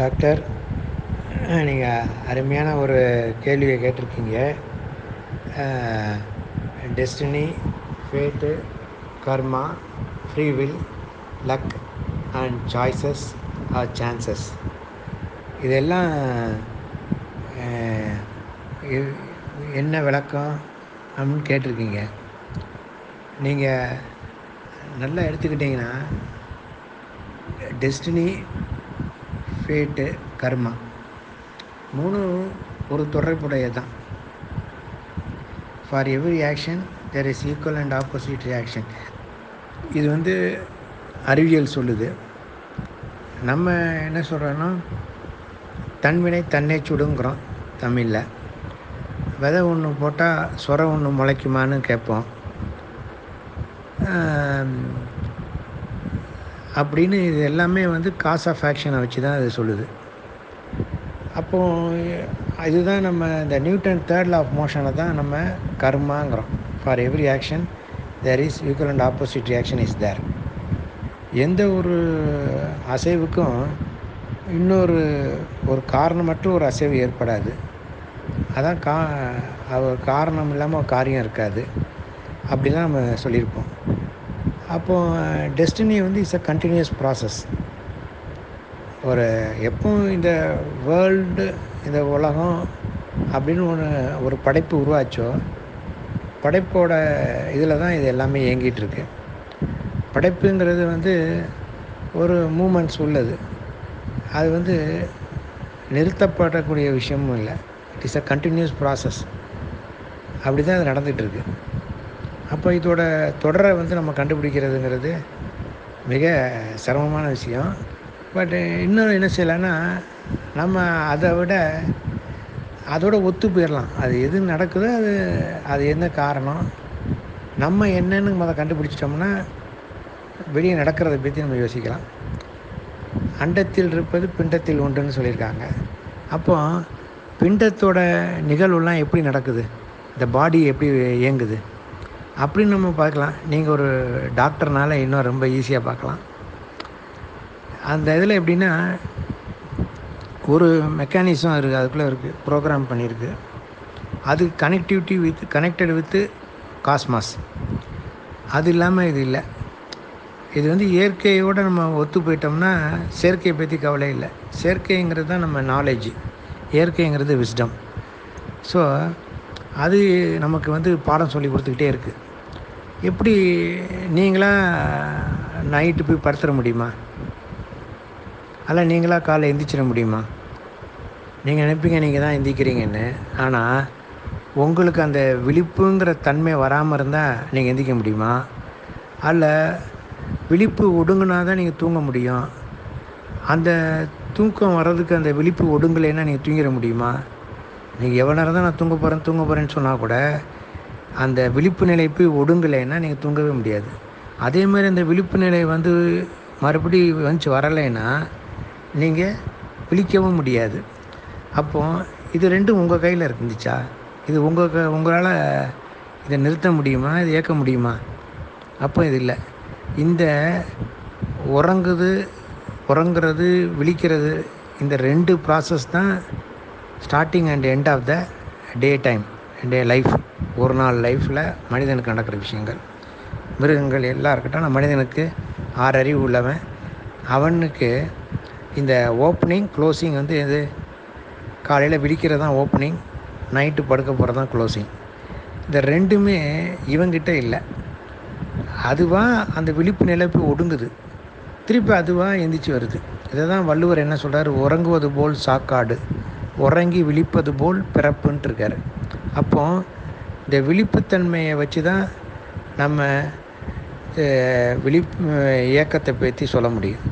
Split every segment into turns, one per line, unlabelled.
Doctor நீங்கள் அருமையான ஒரு கேள்வியை கேட்டிருக்கீங்க. Destiny fate karma free will luck and choices are chances. இதெல்லாம் என்ன விளக்கம் அப்படின்னு கேட்டிருக்கீங்க. நீங்கள் நல்லா எடுத்துக்கிட்டிங்கன்னா டெஸ்டினி ஃபேட்டு கர்மா மூணும் ஒரு தொடர்புடையது தான் for every action there is equal and opposite reaction இது வந்து அறிவியல் சொல்லுது. நம்ம என்ன சொல்கிறோன்னா தன்வினை தன்னை சுடுங்கிறோம் தமிழில். விதை ஒன்று போட்டால் சொர ஒன்று முளைக்குமான்னு கேட்போம். அப்படின்னு இது எல்லாமே வந்து காஸ் ஆஃப் ஆக்ஷனை வச்சு தான் அது சொல்லுது. அப்போது இதுதான் நம்ம இந்த நியூட்டன் தேர்ட் லா ஆஃப் மோஷனை தான் நம்ம கர்மாங்கிறோம். For every action there is equal and opposite reaction is there. எந்த ஒரு அசைவுக்கும் இன்னொரு ஒரு காரணமற்ற ஒரு அசைவு ஏற்படாது. அதான் கா காரணம் இல்லாமல் காரியம் இருக்காது. அப்படிலாம் நம்ம சொல்லியிருப்போம். அப்போ டெஸ்டினி வந்து இட்ஸ் அ கண்டினியூஸ் ப்ராசஸ் ஒரு எப்பவும் இந்த வேர்ல்டு இந்த உலகம் அப்படின்னு ஒன்று ஒரு படைப்பு உருவாச்சோ படைப்போட இதில் தான் இது எல்லாமே இயங்கிகிட்ருக்கு படைப்புங்கிறது வந்து ஒரு மூமெண்ட்ஸ் உள்ளது. அது வந்து நிறுத்தப்படக்கூடிய விஷயமும் இல்லை. It is a continuous process அப்படி தான் அது நடந்துகிட்ருக்கு அப்போ இதோட தொடரை வந்து நம்ம கண்டுபிடிக்கிறதுங்கிறது மிக சிரமமான விஷயம். பட் இன்னும் என்ன செய்யலான்னா நம்ம அதை விட அதோட ஒத்து போயிடலாம் அது எது நடக்குதோ அது அது என்ன காரணம் நம்ம என்னன்னு அதை கண்டுபிடிச்சிட்டோம்னா வெளியே நடக்கிறத பற்றி நம்ம யோசிக்கலாம். அண்டத்தில் இருப்பது பிண்டத்தில் உண்டுன்னு சொல்லியிருக்காங்க. அப்போ பிண்டத்தோட நிகழ்வுலாம் எப்படி நடக்குது? இந்த பாடி எப்படி இயங்குது? அப்படின்னு நம்ம பார்க்கலாம். நீங்கள் ஒரு டாக்டர்னால இன்னும் ரொம்ப ஈஸியாக பார்க்கலாம். அந்த இதில் எப்படின்னா ஒரு மெக்கானிசம் இருக்குது அதுக்குள்ளே இருக்குது ப்ரோக்ராம் பண்ணியிருக்கு அது connectivity with connected with cosmos அது இல்லாமல் இது இல்லை. இது வந்து இயற்கையோடு நம்ம ஒத்து போயிட்டோம்னா செயற்கையை பற்றி கவலை இல்லை. செயற்கைங்கிறது தான் நம்ம நாலேஜ் இயற்கைங்கிறது விஸ்டம் ஸோ அது நமக்கு வந்து பாடம் சொல்லி கொடுத்துக்கிட்டே இருக்குது எப்படி நீங்களா நைட்டு போய் படுத்துட முடியுமா? அல்ல நீங்களா காலை எந்திரிச்சிட முடியுமா? நீங்கள் நினைப்பீங்க நீங்கள் தான் எந்திரிக்கிறீங்கன்னு ஆனால் உங்களுக்கு அந்த விழிப்புங்கிற தன்மை வராமல் இருந்தால் நீங்கள் எந்திரிக்க முடியுமா? அல்ல விழிப்பு ஒடுங்கினா தான் நீங்கள் தூங்க முடியும். அந்த தூக்கம் வர்றதுக்கு அந்த விழிப்பு ஒடுங்கலைன்னா நீங்கள் தூங்கிட முடியுமா? நீங்கள் எவ்வளோ நேரம் தான் நான் தூங்க போகிறேன் தூங்க போகிறேன்னு சொன்னால் கூட அந்த விழிப்பு நிலை போய் ஒடுங்கலைன்னா நீங்கள் தூங்கவே முடியாது. அதே மாதிரி அந்த விழிப்பு நிலை வந்து மறுபடி வந்துச்சு வரலைன்னா நீங்கள் விழிக்கவும் முடியாது. அப்போ இது ரெண்டும் உங்கள் கையில் இருந்துச்சா? இது உங்கள் க உங்களால் இதை நிறுத்த முடியுமா? இதை இயக்க முடியுமா? அப்போ இது இல்லை. இந்த உறங்குது உறங்குறது விழிக்கிறது இந்த ரெண்டு ப்ராசஸ் தான் starting and end of the day time day life ஒரு நாள் லைஃப்பில் மனிதனுக்கு நடக்கிற விஷயங்கள். மிருகங்கள் எல்லாம் இருக்கட்டும் மனிதனுக்கு ஆறு அறிவு உள்ளவன். அவனுக்கு இந்த ஓப்பனிங் க்ளோசிங் வந்து எது? காலையில் விழிக்கிறது தான் ஓப்பனிங் நைட்டு படுக்க போகிறது தான் க்ளோசிங் இந்த ரெண்டுமே இவங்கிட்ட இல்லை. அதுவாக அந்த விழிப்பு நிலை போய் ஒடுங்குது. திருப்பி அதுவாக எந்திரிச்சு வருது. இதை தான் வள்ளுவர் என்ன சொல்கிறார் உறங்குவது போல் சாக்காடு. உறங்கி விழிப்பது போல் பிறப்புன்ட்டுருக்காரு அப்போ இந்த விழிப்புத்தன்மையை வச்சு தான் நம்ம விழிப்பு இயக்கத்தை பற்றி சொல்ல முடியும்.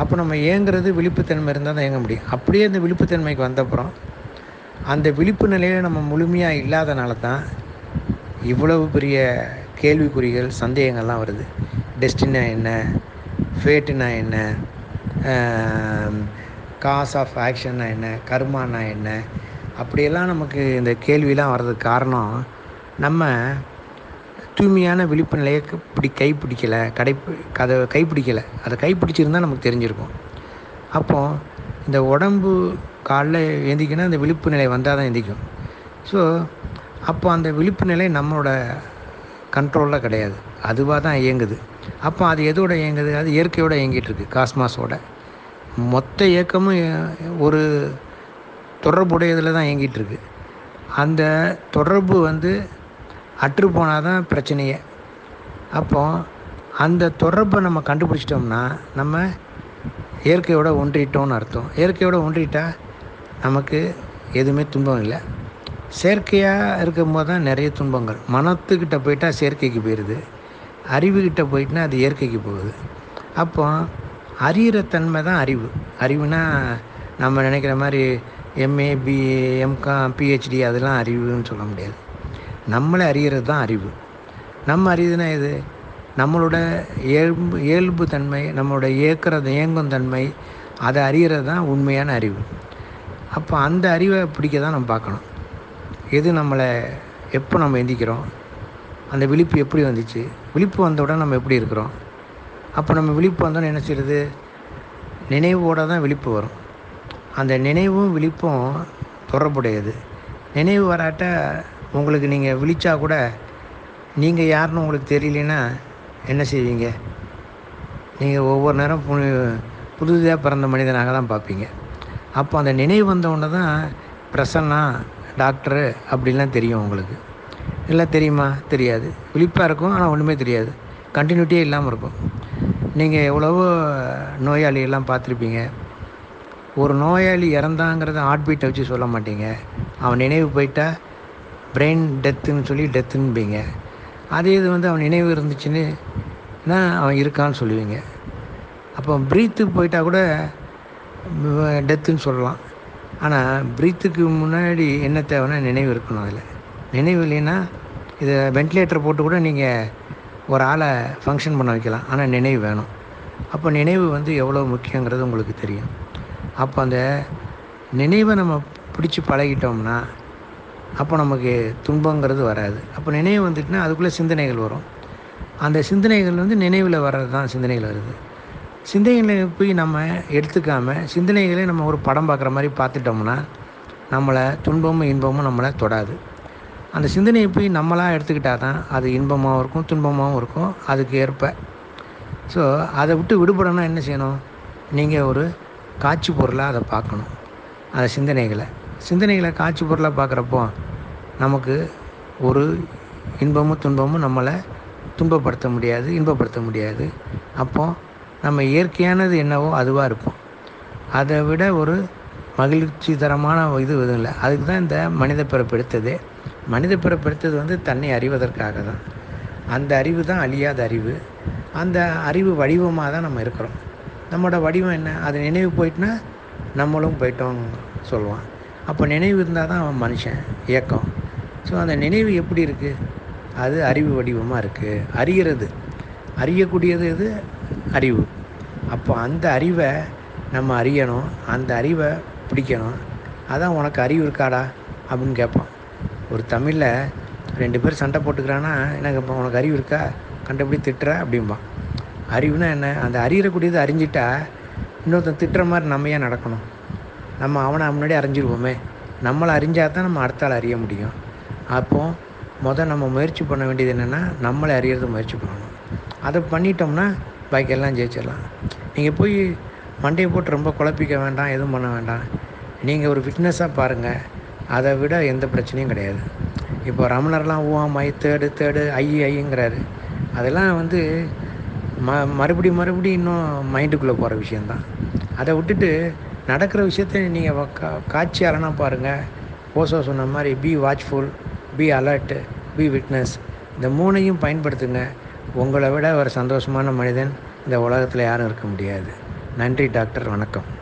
அப்போ நம்ம இயங்குறது விழிப்புத்தன்மை இருந்தால் தான் இயங்க முடியும். அப்படியே அந்த விழிப்புத்தன்மைக்கு வந்தப்புறம் அந்த விழிப்பு நிலையில் நம்ம முழுமையாக இல்லாதனால தான் இவ்வளவு பெரிய கேள்விக்குறிகள் சந்தேகங்கள்லாம் வருது. டெஸ்டினா என்ன? ஃபேட்டுனா என்ன? காஸ் ஆஃப் ஆக்ஷன்னா என்ன கர்மானா என்ன? அப்படியெல்லாம் நமக்கு இந்த கேள்வியெலாம் வர்றதுக்கு காரணம் நம்ம தூய்மையான விழிப்பு நிலையை இப்படி கைப்பிடிக்கலை கடை அதை கைப்பிடிக்கலை. அதை கைப்பிடிச்சிருந்தா நமக்கு தெரிஞ்சிருக்கும். அப்போ இந்த உடம்பு காலைல ஏந்திக்கினா அந்த விழிப்பு நிலை வந்தால் தான் எந்திக்கும். ஸோ அப்போ அந்த விழிப்பு நிலை நம்மளோட கண்ட்ரோலில் கிடையாது. அதுவாக தான் இயங்குது. அப்போ அது எதோட இயங்குது? அது இயற்கையோடு இயங்கிட்டு இருக்கு காஸ்மாஸோட மொத்த இயக்கமும் ஒரு தொடர்புடையதில் தான் இயங்கிட்டு இருக்கு அந்த தொடர்பு வந்து அற்று போனால் தான் பிரச்சனையே. அப்போ அந்த தொடர்பை நம்ம கண்டுபிடிச்சிட்டோம்னா நம்ம இயற்கையோட ஒன்றிட்டோம்னு அர்த்தம். இயற்கையோட ஒன்றிட்டால் நமக்கு எதுவுமே துன்பம் இல்லை. செயற்கையாக இருக்கும்போது தான் நிறைய துன்பங்கள். மனத்துக்கிட்ட போயிட்டால் செயற்கைக்கு போயிடுது அறிவுக்கிட்ட போயிட்டுனா அது இயற்கைக்கு போகுது. அப்போ அறிகிற தன்மை தான் அறிவு. அறிவுனா நம்ம நினைக்கிற மாதிரி எம்ஏ பிஏ எம்காம் பிஹெச்டி அதெல்லாம் அறிவுன்னு சொல்ல முடியாது. நம்மளை அறிகிறது தான் அறிவு. நம்ம அறியுதுன்னா இது நம்மளோட இயல்பு இயல்பு தன்மை நம்மளோட இயக்கிறது இயங்கும் தன்மை அதை அறிகிறது தான் உண்மையான அறிவு. அப்போ அந்த அறிவை பிடிக்க தான் நம்ம பார்க்கணும். எது நம்மளை எப்போ நம்ம எந்திக்கிறோம்? அந்த விழிப்பு எப்படி வந்துச்சு? விழிப்பு வந்தவுடன் நம்ம எப்படி இருக்கிறோம்? அப்போ நம்ம விழிப்பு வந்தோன்னு என்ன செய்யுது நினைவோடு தான் விழிப்பு வரும். அந்த நினைவும் விழிப்பும் தொடர்புடையது. நினைவு வராட்ட உங்களுக்கு நீங்கள் விழிச்சா கூட நீங்கள் யாருன்னு உங்களுக்கு தெரியலனா என்ன செய்வீங்க? நீங்கள் ஒவ்வொரு நேரம் புதுதாக பிறந்த மனிதனாக தான் பார்ப்பீங்க. அப்போ அந்த நினைவு வந்தவுடனே தான் பிரசன்னா டாக்டரு அப்படின்லாம் தெரியும் உங்களுக்கு. இல்லை தெரியுமா? தெரியாது. விழிப்பாக இருக்கும் ஆனால் ஒன்றுமே தெரியாது. கண்டினியூட்டியே இல்லாமல் இருக்கும். நீங்கள் எவ்வளவோ நோயாளியெல்லாம் பார்த்துருப்பீங்க. ஒரு நோயாளி இறந்தாங்கிறத ஹார்ட் பீட்டை வச்சு சொல்ல மாட்டீங்க. அவன் நினைவு போயிட்டா பிரெயின் டெத்துன்னு சொல்லி டெத்துன்பீங்க அதே இது வந்து அவன் நினைவு இருந்துச்சுன்னு அவன் இருக்கான்னு சொல்லுவீங்க. அப்போ ப்ரீத்து போயிட்டா கூட டெத்துன்னு சொல்லலாம். ஆனால் ப்ரீத்துக்கு முன்னாடி என்ன தேவைன்னா நினைவு இருக்கணும் அதில். நினைவு இல்லைன்னா இதை வென்டிலேட்டர் போட்டு கூட நீங்கள் ஒரு ஆளை ஃபங்க்ஷன் பண்ண வைக்கலாம். ஆனால் நினைவு வேணும். அப்போ நினைவு வந்து எவ்வளோ முக்கியங்கிறது உங்களுக்கு தெரியும். அப்போ அந்த நினைவை நம்ம பிடிச்சி பழகிட்டோம்னா அப்போ நமக்கு துன்பங்கிறது வராது. அப்போ நினைவு வந்துட்டுனா அதுக்குள்ளே சிந்தனைகள் வரும். அந்த சிந்தனைகள் வந்து நினைவில் வர்றது தான் சிந்தனைகள் வருது. சிந்தனைகளை போய் நம்ம எடுத்துக்காமல் சிந்தனைகளே நம்ம ஒரு படம் பார்க்குற மாதிரி பார்த்துட்டோம்னா நம்மளை துன்பமும் இன்பமும் நம்மளை தொடாது. அந்த சிந்தனையை போய் நம்மளாக எடுத்துக்கிட்டால் தான் அது இன்பமாகவும் இருக்கும் துன்பமாகவும் இருக்கும். அதுக்கு ஏற்ப. ஸோ அதை விட்டு விடுபடணும்னா என்ன செய்யணும்? நீங்கள் ஒரு காட்சி பொருளாக அதை பார்க்கணும். அந்த சிந்தனைகளை. சிந்தனைகளை காட்சி பொருளாக பார்க்குறப்போ நமக்கு ஒரு இன்பமும் துன்பமும் நம்மளை துன்பப்படுத்த முடியாது இன்பப்படுத்த முடியாது. அப்போது நம்ம இயற்கையானது என்னவோ அதுவாக இருக்கும். அதை விட ஒரு மகிழ்ச்சி தரமான இது எதுவும் இல்லை. அதுக்கு தான் இந்த மனித பிறப்பு எடுத்ததே. மனித பிறப்படுத்தது வந்து தன்னை அறிவதற்காக தான். அந்த அறிவு தான் அழியாத அறிவு. அந்த அறிவு வடிவமாக தான் நம்ம இருக்கிறோம். நம்மளோட வடிவம் என்ன? அது நினைவு போயிட்டுனா நம்மளும் போயிட்டோம் சொல்லுவான். அப்போ நினைவு இருந்தால் தான் அவன் மனுஷன் இயக்கம். ஸோ அந்த நினைவு எப்படி இருக்குது அது அறிவு வடிவமாக இருக்குது அறிகிறது. அறியக்கூடியது இது அறிவு. அப்போ அந்த அறிவை நம்ம அறியணும். அந்த அறிவை பிடிக்கணும். அதான் உனக்கு அறிவு இருக்காடா? அப்படின்னு கேட்பான். ஒரு தமிழில் ரெண்டு பேர் சண்டை போட்டுக்கிறான்னா எனக்கு இப்போ உனக்கு அறிவு இருக்கா? கண்டபடி திட்டுற அப்படிம்பான் அறிவுனா என்ன? அந்த அறியக்கூடியது அறிஞ்சிட்டா இன்னொருத்தன் திட்டுற மாதிரி நம்ம ஏன் நடக்கணும்? நம்ம அவனை முன்னாடி அறிஞ்சிருவோமே. நம்மளை அறிஞ்சால் தான் நம்ம அடுத்த அறிய முடியும். அப்போது முதல் நம்ம முயற்சி பண்ண வேண்டியது என்னென்னா நம்மளை அறியறது முயற்சி பண்ணணும். அதை பண்ணிட்டோம்னா பாக்கியெல்லாம் ஜெயிச்சிடலாம். நீங்கள் போய் மண்டையை போட்டு ரொம்ப குழப்பிக்க வேண்டாம் எதுவும் பண்ண வேண்டாம். நீங்கள் ஒரு ஃபிட்னஸாக பாருங்கள் அதை விட எந்த பிரச்சனையும் கிடையாது. இப்போ ரமணர்லாம் ஊவாம் ஐ தேடு தேடு ஐ ஐங்கிறாரு. அதெல்லாம் வந்து ம மறுபடி மறுபடி இன்னும் மைண்டுக்குள்ளே போகிற விஷயந்தான். அதை விட்டுட்டு நடக்கிற விஷயத்த நீங்கள் கா காட்சியாளனாக பாருங்கள் ஓசோ சொன்ன மாதிரி be watchful be alert be witness இந்த மூணையும் பயன்படுத்துங்க. உங்களை விட ஒரு சந்தோஷமான மனிதன் இந்த உலகத்தில் யாரும் இருக்க முடியாது. நன்றி டாக்டர் வணக்கம்.